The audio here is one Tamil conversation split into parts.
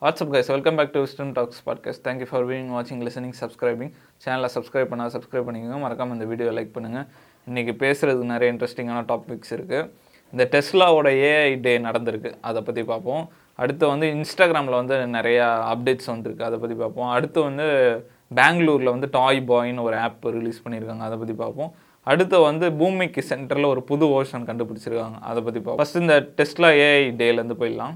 What's up guys welcome back to wisdom talks podcast thank you for viewing வாட்சிங் லிசனிங் சப்ஸ்கிரைபிங் சேனலை சப்ஸ்கிரைப் பண்ணால் சப்ஸ்கிரைப் பண்ணிக்கோங்க. மறக்காமல் இந்த வீடியோ லைக் பண்ணுங்கள் இன்றைக்கி பேசுகிறதுக்கு நிறைய இன்ட்ரெஸ்டிங்கான டாபிக்ஸ் இருக்குது இந்த டெஸ்லாவோட ஏஐ டே நடந்திருக்கு. அதை பற்றி பார்ப்போம். அடுத்து வந்து இன்ஸ்டாகிராமில் வந்து நிறையா அப்டேட்ஸ் வந்துருக்கு. அதை பற்றி பார்ப்போம். அடுத்து வந்து பெங்களூரில் வந்து டாய் பாய்னு ஒரு ஆப் ரிலீஸ் பண்ணியிருக்காங்க. அதை பற்றி பார்ப்போம். அடுத்து வந்து பூமிக்கு சென்டரில் ஒரு புது ஓஷன் கண்டுபிடிச்சிருக்காங்க. அதை பற்றி பார்ப்போம். ஃபஸ்ட் இந்த டெஸ்லா ஏஐ டேலேருந்து போயிடலாம்.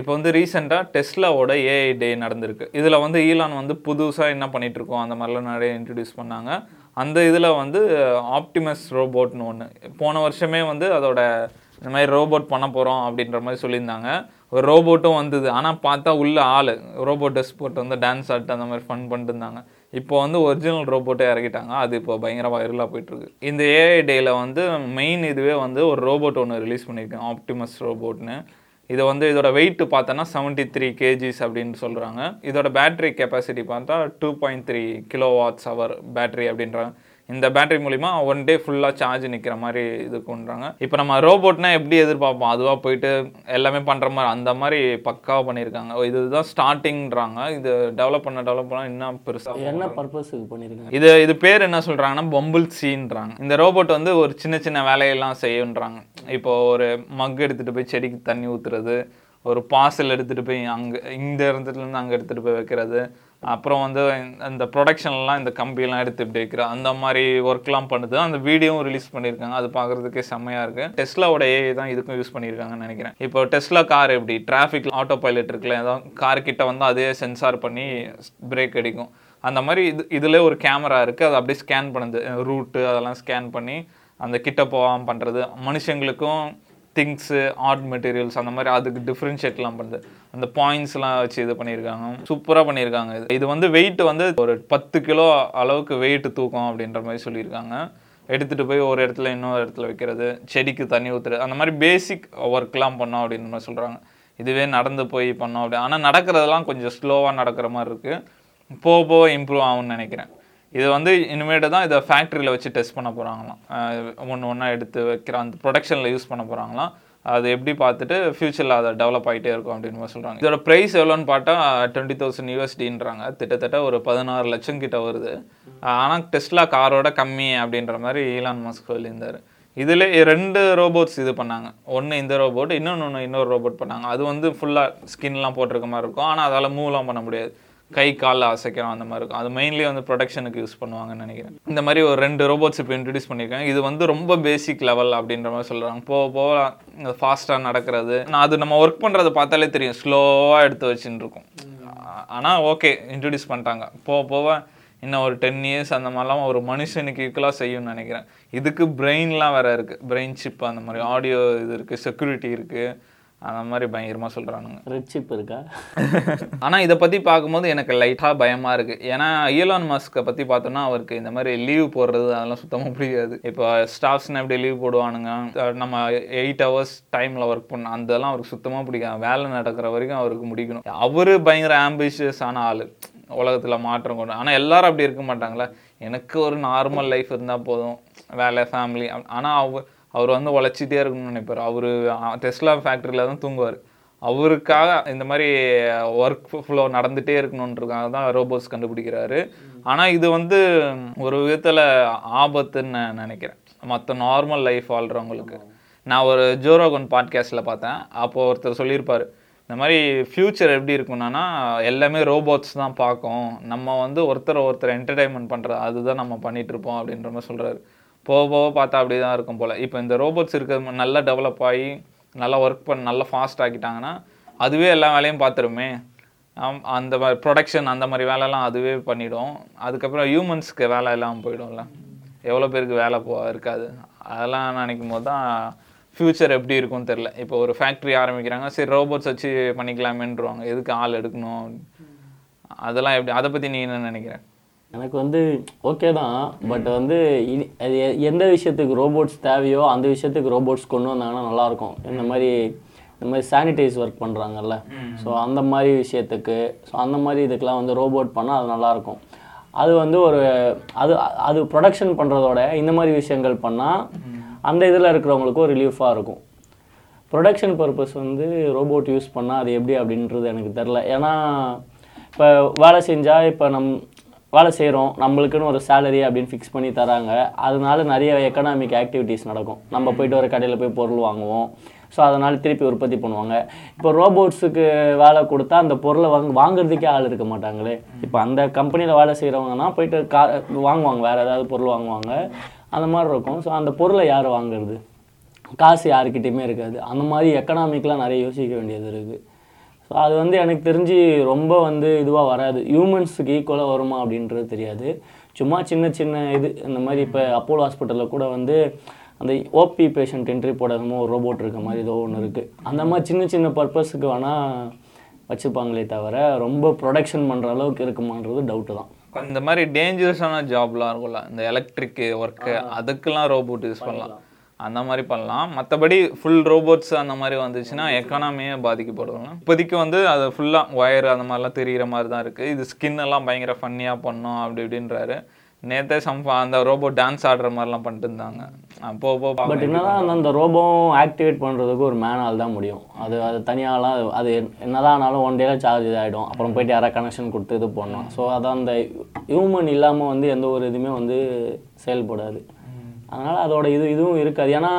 இப்போ வந்து ரீசெண்டாக டெஸ்லாவோட ஏஐ டே நடந்திருக்கு. இதில் வந்து ஈலான் வந்து புதுசாக என்ன பண்ணிட்டு இருக்கோம் அந்த மாதிரிலாம் நிறைய இன்ட்ரடியூஸ் பண்ணாங்க. அந்த இதில் வந்து ஆப்டிமஸ் ரோபோட்னு ஒன்று போன வருஷமே வந்து அதோட இந்த மாதிரி ரோபோட் பண்ண போகிறோம் அப்படின்ற மாதிரி சொல்லியிருந்தாங்க. ஒரு ரோபோட்டும் வந்தது. ஆனால் பார்த்தா உள்ள ஆள் ரோபோட் ட்ரெஸ் போட்டு வந்து டான்ஸ் ஆட்டு அந்த மாதிரி ஃபன் பண்ணிட்டு இருந்தாங்க. இப்போ வந்து ஒரிஜினல் ரோபோட்டே இறக்கிட்டாங்க. அது இப்போ பயங்கர வைரலாக போயிட்டுருக்கு. இந்த ஏஐ டேயில் வந்து மெயின் இதுவே வந்து ஒரு ரோபோட் ஒன்று ரிலீஸ் பண்ணியிருக்கேன் ஆப்டிமஸ் ரோபோட்னு இது வந்து இதோட வெயிட் பார்த்தோன்னா செவன்ட்டி த்ரீ கேஜிஸ் அப்படின்னு சொல்கிறாங்க இதோட பேட்ரி கெப்பாசிட்டி பார்த்தா two point three kilowatts hour battery அப்படின்றாங்க. இந்த பேட்டரி மூலிமா ஒன் டே ஃபுல்லாக சார்ஜ் நிற்கிற மாதிரி இது கொண்டுறாங்க இப்போ நம்ம ரோபோட்னா எப்படி எதிர்பார்ப்போம்? அதுவாக போயிட்டு எல்லாமே பண்ணுற மாதிரி அந்த மாதிரி பக்காவாக பண்ணியிருக்காங்க இதுதான் ஸ்டார்டிங்கிறாங்க இது டெவலப் பண்ண டெவலப் பண்ண இன்னும் பெருசாக என்ன பர்பஸுக்கு பண்ணியிருக்காங்க இது இது பேர் என்ன சொல்றாங்கன்னா பம்பிள் சீன்றாங்க இந்த ரோபோட் வந்து ஒரு சின்ன சின்ன வேலையெல்லாம் செய்யுன்றாங்க இப்போ ஒரு மக் எடுத்துட்டு போய் செடிக்கு தண்ணி ஊத்துறது ஒரு பார்சல் எடுத்துட்டு போய் அங்க இந்த இடத்துல இருந்து அங்க எடுத்துட்டு போய் வைக்கிறது அப்புறம் வந்து இந்த ப்ரொடக்ஷன்லாம் இந்த கம்பியெல்லாம் எடுத்து இப்படி வைக்கிற அந்த மாதிரி ஒர்க்லாம் பண்ணுது. அந்த வீடியோவும் ரிலீஸ் பண்ணியிருக்காங்க. அது பார்க்குறதுக்கே செம்மையாக இருக்குது டெஸ்லாவோட ஏஐ தான் இதுக்கும் யூஸ் பண்ணியிருக்காங்கன்னு நினைக்கிறேன். இப்போ டெஸ்லா கார் எப்படி? டிராஃபிக் ஆட்டோ பைலட் இருக்குல்ல ஏதாவது கார் கிட்ட வந்து அதே சென்சார் பண்ணி பிரேக் அடிக்கும். அந்த மாதிரி இது இதில் ஒரு கேமரா இருக்குது அது அப்படியே ஸ்கேன் பண்ணுது. ரூட்டு அதெல்லாம் ஸ்கேன் பண்ணி அந்த கிட்ட போகாமல் பண்ணுறது மனுஷங்களுக்கும் திங்ஸு ஆர்ட் மெட்டீரியல்ஸ் அந்த மாதிரி அதுக்கு டிஃப்ரென்ஷியேட்லாம் பண்ணுது அந்த பாயிண்ட்ஸ்லாம் வச்சு இது பண்ணியிருக்காங்க. சூப்பராக பண்ணியிருக்காங்க. இது இது வந்து வெயிட் வந்து ஒரு பத்து கிலோ அளவுக்கு வெயிட் தூக்கம் அப்படின்ற மாதிரி சொல்லியிருக்காங்க. எடுத்துகிட்டு போய் ஒரு இடத்துல இன்னொரு இடத்துல வைக்கிறது செடிக்கு தண்ணி ஊற்றுறது அந்த மாதிரி பேசிக் ஒர்க்லாம் பண்ணோம் அப்படின்ற மாதிரி சொல்கிறாங்க இதுவே நடந்து போய் பண்ணோம் அப்படி. ஆனால் நடக்கிறதெல்லாம் கொஞ்சம் ஸ்லோவாக நடக்கிற மாதிரி இருக்குது போக போக இம்ப்ரூவ் ஆகும்னு நினைக்கிறேன். இது வந்து இனிமேட்டு தான் இதை ஃபேக்ட்ரியில் வச்சு டெஸ்ட் பண்ண போகிறாங்களாம் ஒன்று ஒன்றா எடுத்து வைக்கிற அந்த ப்ரொடக்ஷனில் யூஸ் பண்ண போகிறாங்களாம் அது எப்படி பார்த்துட்டு ஃப்யூச்சரில் அதை டெவலப் ஆகிட்டே இருக்கும் அப்படின்னு சொல்கிறாங்க இதோட ப்ரைஸ் எவ்வளோன்னு பார்த்தா டுவெண்ட்டி தௌசண்ட் யூஎஸ்டின்றாங்க கிட்டத்தட்ட ஒரு பதினாறு லட்சம் கிட்ட வருது. ஆனால் டெஸ்லா காரோட கம்மி அப்படின்ற மாதிரி ஈலான் மஸ்க் சொல்லியிருந்தார். இதில் ரெண்டு ரோபோட்ஸ் இது பண்ணாங்க. ஒன்று இந்த ரோபோட் இன்னொன்று ஒன்று இன்னொரு ரோபோட் பண்ணாங்க. அது வந்து ஃபுல்லாக ஸ்கின்லாம் போட்டிருக்க மாதிரி இருக்கும். ஆனால் அதால் மூவ்லாம் பண்ண முடியாது. கை காலில் அசைக்கிறோம் அந்த மாதிரி இருக்கும். அது மெயின்லி வந்து ப்ரொடக்ஷனுக்கு யூஸ் பண்ணுவாங்கன்னு நினைக்கிறேன். இந்த மாதிரி ஒரு ரெண்டு ரோபோட்ஸ் இப்போ இன்ட்ரடியூஸ் பண்ணியிருக்காங்க. இது வந்து ரொம்ப பேசிக் லெவல் அப்படின்ற மாதிரி சொல்கிறாங்க போக போக ஃபாஸ்ட்டாக நடக்கிறது. நான் அது நம்ம ஒர்க் பண்ணுறதை பார்த்தாலே தெரியும். ஸ்லோவாக எடுத்து வச்சுன்னு இருக்கும். ஆனால் ஓகே இன்ட்ரடியூஸ் பண்ணிட்டாங்க. போக போக இன்னும் ஒரு டென் இயர்ஸ் அந்த மாதிரிலாம் ஒரு மனுஷனுக்கு ஈக்குவலாக செய்யும்னு நினைக்கிறேன். இதுக்கு பிரெயின்லாம் வேறு இருக்குது பிரெயின் சிப் அந்த மாதிரி ஆடியோ இது இருக்குது செக்யூரிட்டி இருக்குது அந்த மாதிரி பயங்கரமாக சொல்கிறானுங்க ரெட் சிப் இருக்கா? ஆனால் இதை பற்றி பார்க்கும்போது எனக்கு லைட்டாக பயமாக இருக்குது ஏன்னா ஈலான் மாஸ்க்கை பற்றி பார்த்தோன்னா அவருக்கு இந்த மாதிரி லீவ் போடுறது அதெல்லாம் சுத்தமாக பிடிக்காது இப்போ ஸ்டாஃப்ஸ்னால் எப்படி லீவ் போடுவானுங்க. நம்ம எயிட் ஹவர்ஸ் டைமில் ஒர்க் பண்ண அதெல்லாம் அவருக்கு சுத்தமாக பிடிக்காது. வேலை நடக்கிற வரைக்கும் அவருக்கு முடிக்கணும். அவர் பயங்கர ஆம்பிஷியஸான ஆள். உலகத்தில் மாற்றம் கொண்டு ஆனால் எல்லாரும் அப்படி இருக்க மாட்டாங்களே. எனக்கு ஒரு நார்மல் லைஃப் இருந்தால் போதும். வேலை ஃபேமிலி ஆனால் அவர் அவர் வந்து உழைச்சிட்டே இருக்கணும்னு நினைப்பார். அவர் டெஸ்லா ஃபேக்ட்ரியில் தான் தூங்குவார். அவருக்காக இந்த மாதிரி ஒர்க் ஃப்ளோ நடந்துகிட்டே இருக்கணுன்றதுக்காக தான் ரோபோட்ஸ் கண்டுபிடிக்கிறாரு. ஆனால் இது வந்து ஒரு விதத்தில் ஆபத்துன்னு நான் நினைக்கிறேன். மற்ற நார்மல் லைஃப் வாழ்கிறவங்களுக்கு நான் ஒரு ஜோரோகன் பாட்காஸ்ட்டில் பார்த்தேன். அப்போது ஒருத்தர் சொல்லியிருப்பார் இந்த மாதிரி ஃப்யூச்சர் எப்படி இருக்குன்னா எல்லாமே ரோபோட்ஸ் தான் பார்க்கும். நம்ம வந்து ஒருத்தர் ஒருத்தர் என்டர்டைன்மெண்ட் பண்ணுறது அதுதான் நம்ம பண்ணிகிட்ருப்போம் இருப்போம் அப்படின்ற மாதிரி சொல்கிறாரு போக போக பார்த்தா அப்படி தான் இருக்கும் போல். இப்போ இந்த ரோபோட்ஸ் இருக்கிறது நல்லா டெவலப் ஆகி நல்லா ஒர்க் பண்ண நல்லா ஃபாஸ்ட் ஆக்கிட்டாங்கன்னா அதுவே எல்லா வேலையும் பார்த்துருமே. அந்த மாதிரி ப்ரொடக்ஷன் அந்த மாதிரி வேலைலாம் அதுவே பண்ணிவிடும் அதுக்கப்புறம் ஹியூமன்ஸ்க்கு வேலை இல்லாமல் போயிடும்ல. எவ்வளோ பேருக்கு வேலை போ இருக்காது. அதெல்லாம் நினைக்கும் போது தான் ஃப்யூச்சர் எப்படி இருக்கும்னு தெரில இப்போ ஒரு ஃபேக்ட்ரி ஆரம்பிக்கிறாங்க சரி ரோபோட்ஸ் வச்சு பண்ணிக்கலாமேன்றவாங்க. எதுக்கு ஆள் எடுக்கணும்? அதெல்லாம் எப்படி அதை பற்றி நீ என்ன நினைக்கிறேன் எனக்கு வந்து ஓகே தான் பட் வந்து அது எந்த விஷயத்துக்கு ரோபோட்ஸ் தேவையோ அந்த விஷயத்துக்கு ரோபோட்ஸ் கொண்டு வந்தாங்கன்னா நல்லாயிருக்கும். இந்த மாதிரி இந்த மாதிரி சானிடைஸ் ஒர்க் பண்ணுறாங்கல்ல ஸோ அந்த மாதிரி விஷயத்துக்கு ஸோ அந்த மாதிரி இதுக்கெலாம் வந்து ரோபோட் பண்ணால் அது நல்லாயிருக்கும். அது வந்து ஒரு அது அது ப்ரொடக்ஷன் பண்ணுறதோட இந்த மாதிரி விஷயங்கள் பண்ணால் அந்த இதில் இருக்கிறவங்களுக்கும் ரிலீஃபாக இருக்கும். ப்ரொடக்ஷன் பர்பஸ் வந்து ரோபோட் யூஸ் பண்ணால் அது எப்படி அப்படின்றது எனக்கு தெரில ஏன்னா இப்போ வேலை செஞ்சால் இப்போ நம் வேலை செய்கிறோம் நம்மளுக்குன்னு ஒரு சேலரி அப்படின்னு ஃபிக்ஸ் பண்ணி தராங்க. அதனால நிறைய எக்கனாமிக் ஆக்டிவிட்டீஸ் நடக்கும். நம்ம போயிட்டு ஒரு கடையில் போய் பொருள் வாங்குவோம். ஸோ அதனால் திருப்பி உற்பத்தி பண்ணுவாங்க. இப்போ ரோபோட்ஸுக்கு வேலை கொடுத்தா அந்த பொருளை வாங்க வாங்குறதுக்கே ஆள் இருக்க மாட்டாங்களே. இப்போ அந்த கம்பெனியில் வேலை செய்கிறவங்கன்னா போயிட்டு கா வாங்குவாங்க. வேறு ஏதாவது பொருள் வாங்குவாங்க. அந்த மாதிரி இருக்கும். ஸோ அந்த பொருளை யார் வாங்குறது? காசு யாருக்கிட்டையுமே இருக்காது. அந்த மாதிரி எக்கனாமிக்லாம் நிறைய யோசிக்க வேண்டியது இருக்குது ஸோ அது வந்து எனக்கு தெரிஞ்சு ரொம்ப வந்து இதுவாக வராது. ஹியூமன்ஸுக்கு ஈக்குவலாக வருமா அப்படின்றது தெரியாது. சும்மா சின்ன சின்ன இது இந்த மாதிரி இப்போ அப்போலோ ஹாஸ்பிட்டலில் கூட வந்து அந்த ஓபி பேஷண்ட் என்ட்ரி போடாதமோ ஒரு ரோபோட் இருக்க மாதிரி ஏதோ ஒன்று இருக்குது அந்த மாதிரி சின்ன சின்ன பர்பஸுக்கு வேணால் வச்சுப்பாங்களே தவிர ரொம்ப ப்ரொடக்ஷன் பண்ணுற அளவுக்கு இருக்குமான்றது டவுட்டு தான். இந்த மாதிரி டேஞ்சரஸான ஜாப்லாம் இருக்கும்ல இந்த எலக்ட்ரிக் ஒர்க்கு அதுக்கெல்லாம் ரோபோட் யூஸ் பண்ணலாம். அந்த மாதிரி பண்ணலாம். மற்றபடி ஃபுல் ரோபோட்ஸ் அந்த மாதிரி வந்துச்சுன்னா எக்கானமியே பாதிக்கப்படும் இப்போதைக்கு வந்து அது ஃபுல்லாக ஒயர் அந்த மாதிரிலாம் தெரிகிற மாதிரி தான் இருக்குது இது ஸ்கின் எல்லாம் பயங்கர ஃபன்னியாக பண்ணோம் அப்படி இப்படின்றாரு. நேற்றே சம் அந்த ரோபோட் டான்ஸ் ஆடுற மாதிரிலாம் பண்ணிட்டு இருந்தாங்க. அப்போ போ பட் என்னதான் அந்த- அந்த ரோபோவும் ஆக்டிவேட் பண்ணுறதுக்கு ஒரு மேனால் தான் முடியும். அது அது தனியாலாம் அது- என்னதான் ஆனாலும் ஒன் டேல சார்ஜ் இதாகிடும் அப்புறம் போயிட்டு யாராவது கனெக்ஷன் கொடுத்து இது பண்ணணும். ஸோ அதான் அந்த ஹியூமன் இல்லாமல் வந்து எந்த ஒரு இதுவுமே வந்து செயல்படாது. அதனால் அதோட இது இதுவும் இருக்காது. ஏன்னா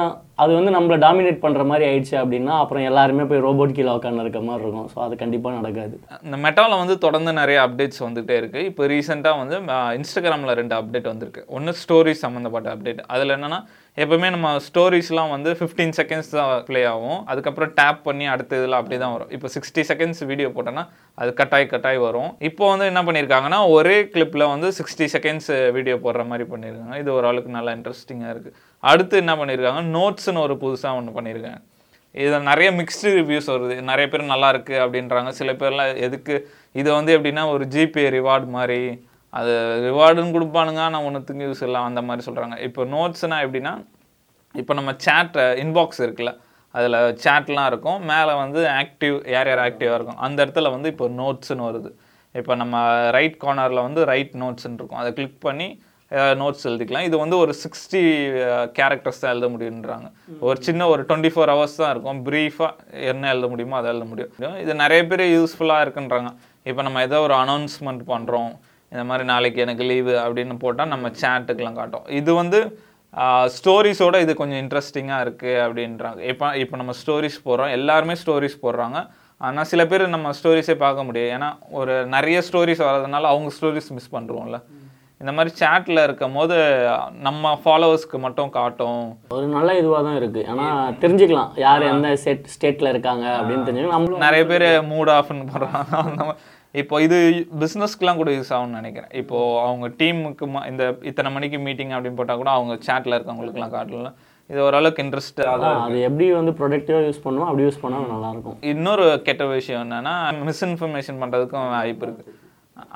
அது வந்து நம்மளை டாமினேட் பண்ணுற மாதிரி ஆயிடுச்சு அப்படின்னா அப்புறம் எல்லாருமே போய் ரோபோட் கீழே உட்காந்து இருக்க மாதிரி இருக்கும். ஸோ அது கண்டிப்பாக நடக்காது. இந்த மெட்டாவில் வந்து தொடர்ந்து நிறைய அப்டேட்ஸ் வந்துகிட்டே இருக்குது இப்போ ரீசெண்டாக வந்து இன்ஸ்டாகிராமில் ரெண்டு அப்டேட் வந்திருக்கு. ஒன்று ஸ்டோரிஸ் சம்மந்தப்பட்ட அப்டேட் அதில் என்னென்னா எப்பவுமே நம்ம ஸ்டோரிஸ்லாம் வந்து ஃபிஃப்டீன் செகண்ட்ஸ் தான் ப்ளே ஆகும். அதுக்கப்புறம் டேப் பண்ணி அடுத்த இதில் அப்படி தான் வரும். இப்போ சிக்ஸ்டி செகண்ட்ஸ் வீடியோ போட்டோன்னா அது கட்டாய் கட்டாய் வரும். இப்போ வந்து என்ன பண்ணியிருக்காங்கன்னா ஒரே கிளிப்பில் வந்து சிக்ஸ்டி செகண்ட்ஸ் வீடியோ போடுற மாதிரி பண்ணியிருக்காங்க இது ஓரளவுக்கு நல்லா இன்ட்ரெஸ்டிங்காக இருக்குது அடுத்து என்ன பண்ணியிருக்காங்க நோட்ஸ்னு ஒரு புதுசாக ஒன்று பண்ணியிருக்காங்க இதில் நிறைய மிக்ஸ்டு ரிவ்யூஸ் வருது. நிறைய பேர் நல்லா இருக்குது அப்படின்றாங்க. சில பேர்லாம் எதுக்கு இது வந்து எப்படின்னா ஒரு ஜிபே ரிவார்டு மாதிரி அது ரிவார்டுன்னு கொடுப்பானுங்க ஆனால் ஒன்றுத்துக்கு யூஸ் இல்லை அந்த மாதிரி சொல்கிறாங்க இப்போ நோட்ஸ்னால் எப்படின்னா இப்போ நம்ம சேட் இன்பாக்ஸ் இருக்குல்ல அதில் சேட்லாம் இருக்கும். மேலே வந்து ஆக்டிவ் யார் யார் ஆக்டிவாக இருக்கும். அந்த இடத்துல வந்து இப்போ நோட்ஸ்னு வருது. இப்போ நம்ம ரைட் கார்னரில் வந்து ரைட் நோட்ஸ்ன்னு இருக்கும். அதை கிளிக் பண்ணி நோட்ஸ் எழுதிக்கலாம். இது வந்து ஒரு சிக்ஸ்டி கேரக்டர்ஸ் தான் எழுத முடியுன்றாங்க. ஒரு சின்ன ஒரு டுவெண்ட்டி ஃபோர் ஹவர்ஸ் தான் இருக்கும். ப்ரீஃபாக என்ன எழுத முடியுமோ அதை எழுத முடியும். இது நிறைய பேர் யூஸ்ஃபுல்லாக இருக்குன்றாங்க. இப்போ நம்ம ஏதோ ஒரு அனௌன்ஸ்மெண்ட் பண்ணுறோம் இந்த மாதிரி நாளைக்கு எனக்கு லீவு அப்படின்னு போட்டால் நம்ம சேட்டுக்கெலாம் காட்டும். இது வந்து ஸ்டோரிஸோட இது கொஞ்சம் இன்ட்ரெஸ்டிங்காக இருக்குது அப்படின்றாங்க. இப்போ இப்போ நம்ம ஸ்டோரிஸ் போடுறோம். எல்லாருமே ஸ்டோரிஸ் போடுறாங்க. ஆனால் சில பேர் நம்ம ஸ்டோரிஸே பார்க்க முடியாது. ஏன்னா ஒரு நிறைய ஸ்டோரிஸ் வர்றதுனால அவங்க ஸ்டோரிஸ் மிஸ் பண்ணுறோம்ல இந்த மாதிரி சேட்டில் இருக்கும் போது நம்ம ஃபாலோவர்ஸ்க்கு மட்டும் காட்டும். ஒரு நல்ல இதுவாக தான் இருக்குது ஏன்னா தெரிஞ்சுக்கலாம். யார் எந்த ஸ்டேட் ஸ்டேட்டில் இருக்காங்க அப்படின்னு தெரிஞ்சுக்கலாம். நம்மளும் நிறைய பேர் மூட் ஆஃப்னு போடுறாங்க. இப்போ இது பிஸ்னஸ்க்குலாம் கூட யூஸ் ஆகும்னு நினைக்கிறேன். இப்போ அவங்க டீமுக்கு இந்த இத்தனை மணிக்கு மீட்டிங் அப்படின்னு போட்டால் கூட அவங்க சேட்டில் இருக்கவங்களுக்குலாம் காட்டலாம் இது ஓரளவுக்கு இன்ட்ரெஸ்ட் அதான் அது எப்படி வந்து ப்ரொடக்டிவாக யூஸ் பண்ணுவோம் அப்படி யூஸ் பண்ணால் நல்லாயிருக்கும் இன்னொரு கெட்ட விஷயம் என்னன்னா மிஸ்இன்ஃபர்மேஷன் பண்ணுறதுக்கும் வாய்ப்பு இருக்குது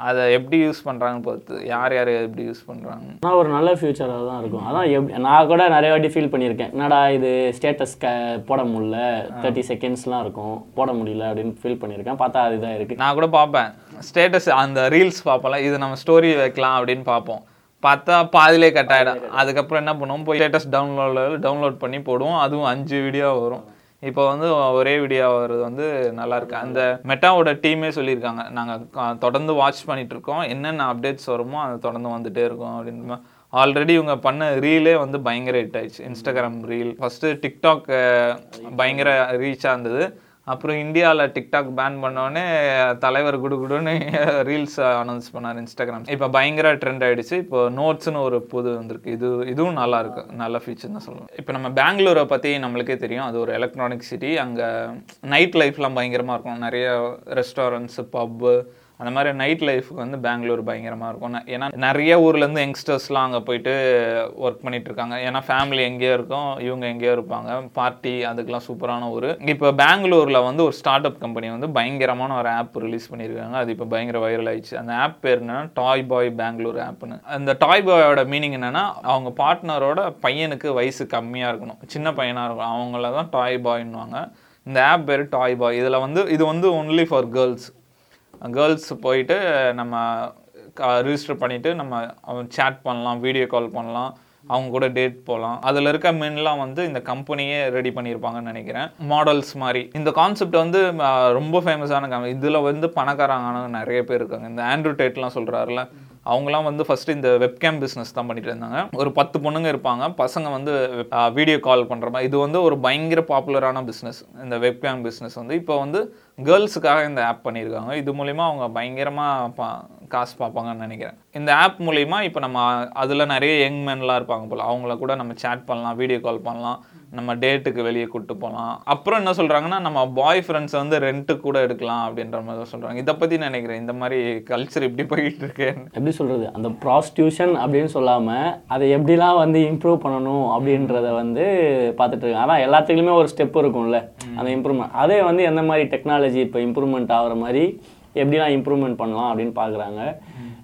அதை எப்படி யூஸ் பண்ணுறாங்கன்னு பொறுத்து யார் யார் எப்படி யூஸ் பண்ணுறாங்க ஆனால் ஒரு நல்ல ஃபியூச்சராக தான் இருக்கும். அதான் எப் நான் கூட நிறைய வாட்டி ஃபீல் பண்ணியிருக்கேன். என்னடா இது ஸ்டேட்டஸ் க போட முடியல தேர்ட்டி செகண்ட்ஸ்லாம் இருக்கும் போட முடியல அப்படின்னு ஃபீல் பண்ணியிருக்கேன். பார்த்தா அதுதான் இருக்குது நான் கூட பார்ப்பேன். ஸ்டேட்டஸ் அந்த ரீல்ஸ் பார்ப்போம்ல இது நம்ம ஸ்டோரி வைக்கலாம் அப்படின்னு பார்ப்போம். பார்த்தா பாதிலே கட் ஆகிடும் அதுக்கப்புறம் என்ன பண்ணுவோம்? போய் ஸ்டேட்டஸ் டவுன்லோட் டவுன்லோட் பண்ணி போடுவோம். அதுவும் அஞ்சு வீடியோ வரும். இப்போ வந்து ஒரே வீடியோ வர்றது வந்து நல்லா இருக்கு. அந்த மெட்டாவோட டீமே சொல்லியிருக்காங்க. நாங்கள் தொடர்ந்து வாட்ச் பண்ணிட்டு இருக்கோம் என்னென்ன அப்டேட்ஸ் வருமோ அது தொடர்ந்து வந்துட்டே இருக்கும் அப்படின்னு ஆல்ரெடி இவங்க பண்ண ரீலே வந்து பயங்கர ஹிட் ஆயிடுச்சு. இன்ஸ்டாகிராம் ரீல் ஃபஸ்ட்டு டிக்டாக் பயங்கர ரீச்சாக இருந்தது. அப்புறம் இந்தியாவில் டிக்டாக் பேன் பண்ணோடனே தலைவர் குடுகுடுன்னு ரீல்ஸ் அனௌன்ஸ் பண்ணார் இன்ஸ்டாகிராம் இப்போ பயங்கர ட்ரெண்ட் ஆகிடுச்சு இப்போ நோட்ஸ்னு ஒரு புது வந்திருக்கு. இது இதுவும் நல்லா இருக்கு. நல்ல ஃபீச்சர் தான் சொல்லுவேன் இப்போ நம்ம பெங்களூரை பற்றி நம்மளுக்கே தெரியும். அது ஒரு எலக்ட்ரானிக் சிட்டி அங்கே நைட் லைஃப்லாம் பயங்கரமாக இருக்கும். நிறைய ரெஸ்டாரண்ட்ஸு பப்பு அந்த மாதிரி நைட் லைஃபுக்கு வந்து பெங்களூர் பயங்கரமாக இருக்கும். ஏன்னா நிறைய ஊர்லேருந்து யங்ஸ்டர்ஸ்லாம் அங்கே போயிட்டு ஒர்க் பண்ணிட்டு இருக்காங்க. ஏன்னா ஃபேமிலி எங்கேயோ இருக்கும் இவங்க எங்கேயோ இருப்பாங்க. பார்ட்டி அதுக்கெலாம் சூப்பரான ஊர். இப்போ பெங்களூரில் வந்து ஒரு ஸ்டார்ட் அப் கம்பெனி வந்து பயங்கரமான ஒரு ஆப் ரிலீஸ் பண்ணியிருக்காங்க அது இப்போ பயங்கர வைரல் ஆயிடுச்சு. அந்த ஆப் பேர் என்னன்னா டாய் பாய் பெங்களூர் ஆப்னு அந்த டாய் பாயோட மீனிங் என்னென்னா அவங்க பார்ட்னரோட பையனுக்கு வயசு கம்மியாக இருக்கணும். சின்ன பையனாக இருக்கும் அவங்கள தான் டாய் பாய்ன்னுவாங்க இந்த ஆப் பேர் டாய் பாய் இதில் வந்து இது வந்து ஒன்லி ஃபார் கேர்ள்ஸ் கேர்ள்ஸ் போயிட்டு நம்ம ரிஜிஸ்டர் பண்ணிவிட்டு நம்ம சேட் பண்ணலாம் வீடியோ கால் பண்ணலாம் அவங்க கூட டேட் போகலாம் அதில் இருக்க மென்லாம் வந்து இந்த கம்பெனியே ரெடி பண்ணியிருப்பாங்கன்னு நினைக்கிறேன். மாடல்ஸ் மாதிரி. இந்த கான்செப்ட் வந்து ரொம்ப ஃபேமஸான கம்பெனி இதில் வந்து பணக்காரங்க நிறைய பேர் இருக்காங்க. இந்த ஆண்ட்ரூ டேட்லாம் சொல்கிறாருல அவங்களாம் வந்து ஃபஸ்ட்டு இந்த வெப்கேம் பிஸ்னஸ் தான் பண்ணிட்டு இருந்தாங்க. ஒரு பத்து பொண்ணுங்க இருப்பாங்க. பசங்க வந்து வீடியோ கால் பண்ணுற மாதிரி. இது வந்து ஒரு பயங்கர பாப்புலரான பிஸ்னஸ் இந்த வெப்கேம் பிஸ்னஸ் வந்து இப்போ வந்து கேர்ள்ஸுக்காக இந்த ஆப் பண்ணியிருக்காங்க. இது மூலிமா அவங்க பயங்கரமாக பா காசு பார்ப்பாங்கன்னு நினைக்கிறேன். இந்த ஆப் மூலிமா இப்போ நம்ம அதில் நிறைய யங் மேன்லாம் இருப்பாங்க போல். அவங்கள கூட நம்ம சேட் பண்ணலாம் வீடியோ கால் பண்ணலாம். நம்ம டேட்டுக்கு வெளியே கூப்பிட்டு போகலாம் அப்புறம் என்ன சொல்கிறாங்கன்னா நம்ம பாய் ஃப்ரெண்ட்ஸை வந்து ரெண்ட்டுக்கு கூட எடுக்கலாம் அப்படின்ற மாதிரி தான் சொல்கிறாங்க இதை பற்றி நினைக்கிறேன். இந்த மாதிரி கல்ச்சர் இப்படி போயிட்டு இருக்கு. எப்படி சொல்கிறது அந்த ப்ராஸ்டியூஷன் அப்படின்னு சொல்லாமல் அதை எப்படிலாம் வந்து இம்ப்ரூவ் பண்ணணும் அப்படின்றத வந்து பார்த்துட்டு இருக்காங்க. அதான் எல்லாத்துக்குமே ஒரு ஸ்டெப் இருக்கும்ல அந்த இம்ப்ரூவ்மெண்ட் அதே வந்து எந்த மாதிரி டெக்னாலஜி இப்போ இம்ப்ரூவ்மெண்ட் ஆகிற மாதிரி எப்படிலாம் இம்ப்ரூவ்மெண்ட் பண்ணலாம் அப்படின்னு பார்க்குறாங்க.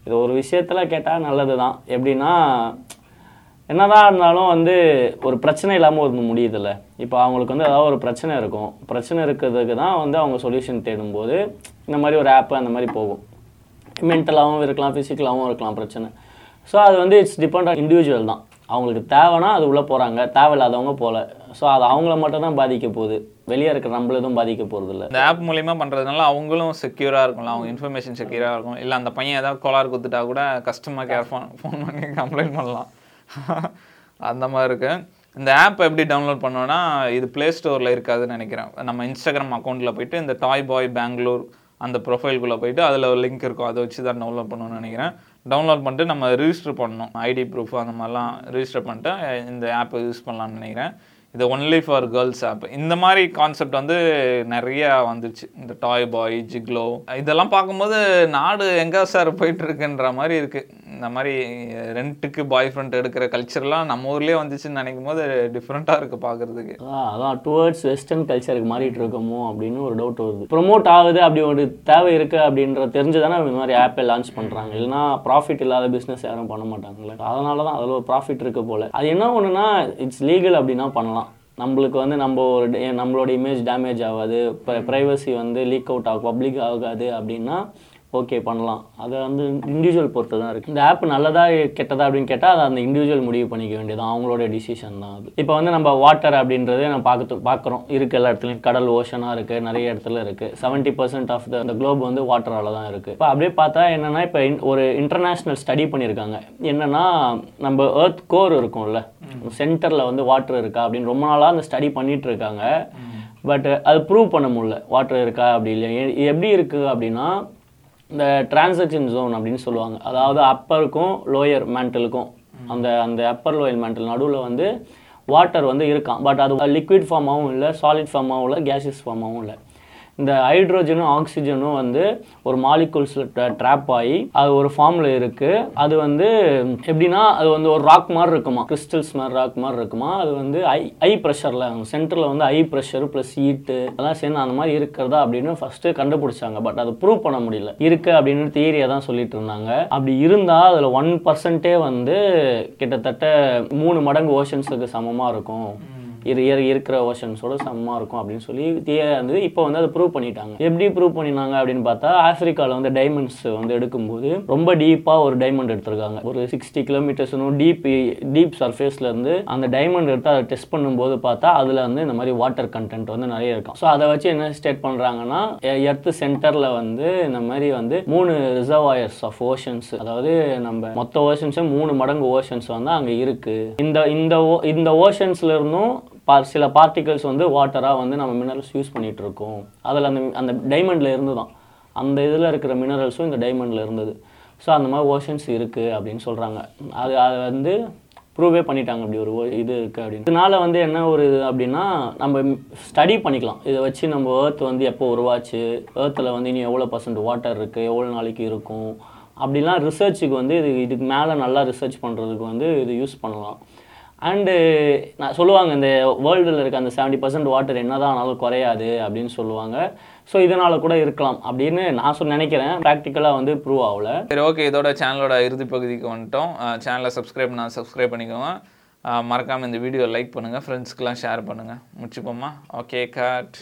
இது ஒரு விஷயத்தில் கேட்டால் நல்லது தான் எப்படின்னா என்னதான் இருந்தாலும் வந்து ஒரு பிரச்சனை இல்லாமல் ஒரு முடியுதுல்ல. இப்போ அவங்களுக்கு வந்து ஏதாவது ஒரு பிரச்சனை இருக்கும். பிரச்சனை இருக்கிறதுக்கு தான் வந்து அவங்க சொல்யூஷன் தேடும்போது இந்த மாதிரி ஒரு ஆப்பு அந்த மாதிரி போகும். மென்டலாகவும் இருக்கலாம் ஃபிசிக்கலாகவும் இருக்கலாம் பிரச்சனை. ஸோ அது வந்து இட்ஸ் டிபெண்ட் ஆன் இண்டிவிஜுவல் தான். அவங்களுக்கு தேவைன்னா அது உள்ளே போகிறாங்க தேவையில்லாதவங்க போகல ஸோ அது அவங்கள மட்டும் தான் பாதிக்க போகுது. வெளியே இருக்கிற நம்மள எதுவும் பாதிக்க போகிறது இல்லை இந்த ஆப் மூலிமா பண்ணுறதுனால அவங்களும் செக்யூராக இருக்கும்ல. அவங்க இன்ஃபர்மேஷன் செக்யூராக இருக்கும். இல்லை அந்த பையன் ஏதாவது கோளாறு கொடுத்துட்டா கூட கஸ்டமர் கேர் ஃபோன் ஃபோன் பண்ணி கம்ப்ளைண்ட் பண்ணலாம். அந்த மாதிரி இருக்குது இந்த ஆப் எப்படி டவுன்லோட் பண்ணோன்னா இது ப்ளே ஸ்டோரில் இருக்காதுன்னு நினைக்கிறேன். நம்ம இன்ஸ்டாகிராம் அக்கௌண்ட்டில் போயிட்டு இந்த டாய் பாய் பெங்களூர் அந்த ப்ரொஃபைல்குள்ளே போயிட்டு அதில் ஒரு லிங்க் இருக்கும். அதை வச்சு தான் டவுன்லோட் பண்ணணும்னு நினைக்கிறேன். டவுன்லோட் பண்ணிட்டு நம்ம ரிஜிஸ்டர் பண்ணணும். ஐடி ப்ரூஃப் அந்த மாதிரிலாம் ரிஜிஸ்டர் பண்ணிட்டு இந்த ஆப்பை யூஸ் பண்ணலாம்னு நினைக்கிறேன். இது ஒன்லி ஃபார் கேர்ள்ஸ் ஆப் இந்த மாதிரி கான்செப்ட் வந்து நிறைய வந்துருச்சு. இந்த டாய் பாய் ஜிக்லோ இதெல்லாம் பார்க்கும்போது நாடு எங்கே சார் போயிட்டுருக்குன்ற மாதிரி இருக்குது இந்த மாதிரி ரெண்ட்டுக்கு பாய் ஃப்ரெண்ட் எடுக்கிற கல்ச்சர்லாம் நம்ம ஊர்லேயே வந்துச்சுன்னு நினைக்கும் போது டிஃப்ரெண்ட்டாக இருக்குது பார்க்குறதுக்கு. அதான் டுவர்ட்ஸ் வெஸ்டர்ன் கல்ச்சருக்கு மாறிட்டு இருக்கோமோ அப்படின்னு ஒரு டவுட் வருது. ப்ரொமோட் ஆகுது அப்படி ஒரு தேவை இருக்குது அப்படின்ற தெரிஞ்சு தானே இந்த மாதிரி ஆப்பை லான்ச் பண்ணுறாங்க இல்லைனா ப்ராஃபிட் இல்லாத பிஸ்னஸ் யாரும் பண்ண மாட்டாங்களே அதனால தான் அதில் ஒரு ப்ராஃபிட் இருக்குது போல. அது என்ன ஒன்றுனா இட்ஸ் லீகல் அப்படின்னா பண்ணலாம். நம்மளுக்கு வந்து நம்ம ஒரு நம்மளோட இமேஜ் டேமேஜ் ஆகாது. ப்ரைவசி வந்து லீக் அவுட் ஆகும் பப்ளிக் ஆகாது அப்படின்னா ஓகே பண்ணலாம். அது வந்து இண்டிவிஜுவல் பொறுத்து தான் இருக்குது இந்த ஆப் நல்லதா கெட்டதா அப்படின்னு கேட்டால் அது அந்த இண்டிவிஜுவல் முடிவு பண்ணிக்க வேண்டியது அவங்களோட டிசிஷன் தான் அது. இப்போ வந்து நம்ம வாட்டர் அப்படின்றது நம்ம பார்த்து பார்க்குறோம். இருக்கு எல்லா இடத்துலையும். கடல் ஓஷனாக இருக்குது நிறைய இடத்துல இருக்குது seventy percent of the globe வந்து வாட்டரால தான் இருக்குது இப்போ அப்படியே பார்த்தா என்னன்னா இப்போ ஒரு இன்டர்நேஷ்னல் ஸ்டடி பண்ணியிருக்காங்க. என்னன்னா நம்ம எர்த் கோர் இருக்கும்ல. சென்டரில் வந்து வாட்டர் இருக்கா அப்படின்னு ரொம்ப நாளாக அந்த ஸ்டடி பண்ணிட்டு இருக்காங்க பட் அது ப்ரூவ் பண்ண முடியல. வாட்டர் இருக்கா அப்படி இல்லையா? எப்படி இருக்குது அப்படின்னா இந்த டிரான்சாக்ஷன் ஜோன் அப்படின்னு சொல்லுவாங்க. அதாவது அப்பருக்கும் லோயர் மேண்டலுக்கும் அந்த அந்த அப்பர் லோயர் மேண்டல் நடுவில் வந்து வாட்டர் வந்து இருக்கான் பட் அது லிக்விட் ஃபார்மாகவும் இல்லை சாலிட் ஃபார்மாகவும் இல்லை கேஷியஸ் ஃபார்மாகவும் இல்லை. இந்த ஹைட்ரோஜனும் ஆக்சிஜனும் வந்து ஒரு மாலிகூல்ஸில் ட்ராப் ஆகி அது ஒரு ஃபார்மில் இருக்குது அது வந்து எப்படின்னா அது வந்து ஒரு ராக் மாதிரி இருக்குமா? கிறிஸ்டல்ஸ் மாதிரி ராக் மாதிரி இருக்குமா? அது வந்து ஐ ஐ ப்ரெஷரில் சென்டரில் வந்து ஐ ப்ரெஷர் ப்ளஸ் ஹீட்டு அதெல்லாம் சேர்ந்து அந்த மாதிரி இருக்கிறதா அப்படின்னு ஃபஸ்ட்டு கண்டுபிடிச்சாங்க. பட் அதை ப்ரூவ் பண்ண முடியல. இருக்குது அப்படின்னு தியரியை தான் சொல்லிட்டு இருந்தாங்க. அப்படி இருந்தால் அதில் ஒன் பர்சன்ட்டே வந்து கிட்டத்தட்ட மூணு மடங்கு ஓஷன்ஸுக்கு சமமாக இருக்கும். இரு இருக்கிற ஓஷன்ஸோட செம்மாக இருக்கும் அப்படின்னு சொல்லி தியரி வந்து இப்போ வந்து அதை ப்ரூவ் பண்ணிட்டாங்க. எப்படி ப்ரூவ் பண்ணினாங்க அப்படின்னு பார்த்தா ஆஃப்ரிக்காவில் வந்து டைமண்ட்ஸ் வந்து எடுக்கும்போது ரொம்ப டீப்பாக ஒரு டைமண்ட் எடுத்திருக்காங்க. ஒரு சிக்ஸ்டி கிலோமீட்டர்ஸ்னும் டீப் டீப் சர்ஃபேஸ்லேருந்து அந்த டைமண்ட் எடுத்து அதை டெஸ்ட் பண்ணும்போது பார்த்தா அதில் வந்து இந்த மாதிரி வாட்டர் கண்டென்ட் வந்து நிறைய இருக்கும். ஸோ அதை வச்சு என்ன ஸ்டேட் பண்ணுறாங்கன்னா எர்த் சென்டரில் வந்து இந்த மாதிரி வந்து மூணு ரிசர்வாயர்ஸ் ஆஃப் ஓஷன்ஸ் அதாவது நம்ம மொத்த ஓஷன்ஸும் மூணு மடங்கு ஓஷன்ஸ் வந்து அங்கே இருக்குது இந்த இந்த ஓ இந்த ஓஷன்ஸ்ல இருந்தும் பா சில பார்ட்டிகல்ஸ் வந்து வாட்டராக வந்து நம்ம மினரல்ஸ் யூஸ் பண்ணிகிட்ருக்கோம் அதில் அந்த அந்த டைமண்டில் இருந்து தான் அந்த இதில் இருக்கிற மினரல்ஸும் இந்த டைமண்டில் இருந்தது. ஸோ அந்த மாதிரி ஓஷன்ஸ் இருக்குது அப்படின்னு சொல்கிறாங்க அது அது வந்து ப்ரூவே பண்ணிட்டாங்க அப்படி ஒரு இது இருக்குது அப்படின்னு. இதனால வந்து என்ன ஒரு இது அப்படின்னா நம்ம ஸ்டடி பண்ணிக்கலாம். இதை வச்சு நம்ம ஏர்த் வந்து எப்போ உருவாச்சு ஏர்த்தில் வந்து இனி எவ்வளோ பர்சன்ட் வாட்டர் இருக்குது எவ்வளோ நாளைக்கு இருக்கும் அப்படிலாம் ரிசர்ச்சுக்கு வந்து இது இதுக்கு மேலே நல்லா ரிசர்ச் பண்ணுறதுக்கு வந்து இது யூஸ் பண்ணலாம். அண்டு நான் சொல்லுவாங்க இந்த வேர்ல்டில் இருக்க அந்த செவன்ட்டி பர்சன்ட் வாட்டர் என்னதான் ஆனாலும் குறையாது அப்படின்னு சொல்லுவாங்க. ஸோ இதனால் கூட இருக்கலாம் அப்படின்னு நான் சொல் நினைக்கிறேன். ப்ராக்டிக்கலாக வந்து ப்ரூவ் ஆகல. சரி ஓகே இதோட சேனலோட இறுதி பகுதிக்கு வந்துட்டோம். சேனலை சப்ஸ்கிரைப் நான் சப்ஸ்கிரைப் பண்ணிக்கோங்க. மறக்காமல் இந்த வீடியோ லைக் பண்ணுங்கள் ஃப்ரெண்ட்ஸ்க்கெலாம் ஷேர் பண்ணுங்கள் முடிச்சுப்போமா? Okay God